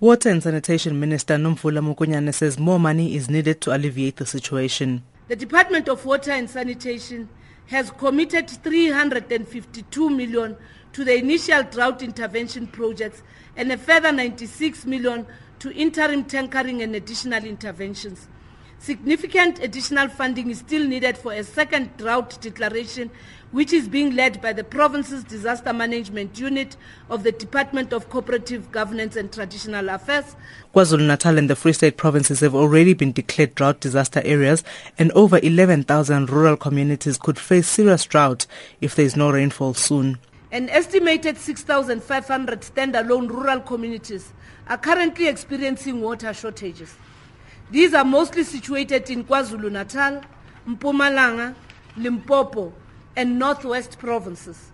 Water and Sanitation Minister Nomvula Mokonyane says more money is needed to alleviate the situation. The Department of Water and Sanitation has committed 352 million to the initial drought intervention projects and a further 96 million to interim tankering and additional interventions. Significant additional funding is still needed for a second drought declaration, which is being led by the province's disaster management unit of the Department of Cooperative Governance and Traditional Affairs. KwaZulu-Natal and the Free State provinces have already been declared drought disaster areas and over 11,000 rural communities could face serious drought if there is no rainfall soon. An estimated 6,500 standalone rural communities are currently experiencing water shortages. These are mostly situated in KwaZulu-Natal, Mpumalanga, Limpopo, and Northwest provinces.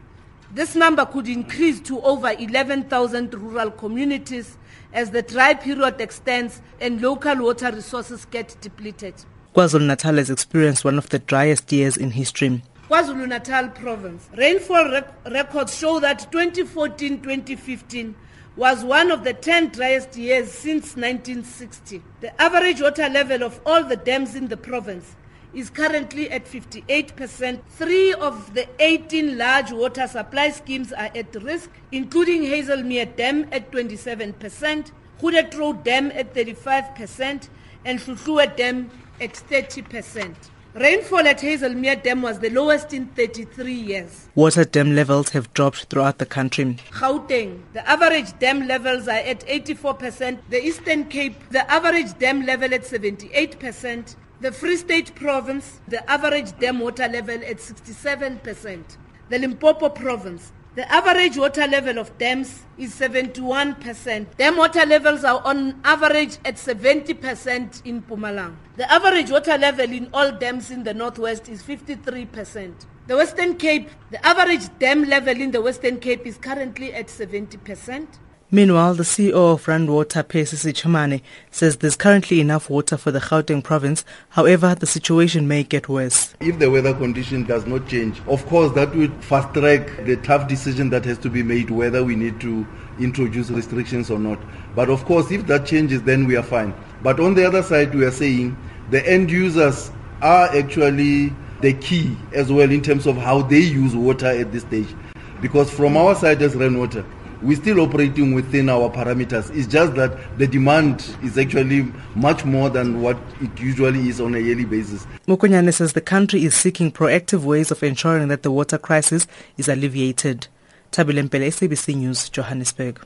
This number could increase to over 11,000 rural communities as the dry period extends and local water resources get depleted. KwaZulu-Natal has experienced one of the driest years in history. KwaZulu-Natal province. Rainfall rec- records show that 2014-2015 was one of the 10 driest years since 1960. The average water level of all the dams in the province is currently at 58%. Three of the 18 large water supply schemes are at risk, including Hazelmere Dam at 27%, Goedertrouw Dam at 35%, and Hluhluwe Dam at 30%. Rainfall at Hazelmere Dam was the lowest in 33 years. Water dam levels have dropped throughout the country. Gauteng, the average dam levels are at 84%. The Eastern Cape, the average dam level at 78%. The Free State Province, the average dam water level at 67%. The Limpopo Province, the average water level of dams is 71%. Dam water levels are on average at 70% in Pumalang. The average water level in all dams in the northwest is 53%. The Western Cape, the average dam level in the Western Cape is currently at 70%. Meanwhile, the CEO of Rand Water, Percy Sechemane, says there's currently enough water for the Gauteng province. However, the situation may get worse. If the weather condition does not change, of course, that will fast track the tough decision that has to be made whether we need to introduce restrictions or not. But of course, if that changes, then we are fine. But on the other side, we are saying the end users are actually the key as well in terms of how they use water at this stage. Because from our side as Rand Water, we're still operating within our parameters. It's just that the demand is actually much more than what it usually is on a yearly basis. Mokonyane says the country is seeking proactive ways of ensuring that the water crisis is alleviated. Tabile SABC News, Johannesburg.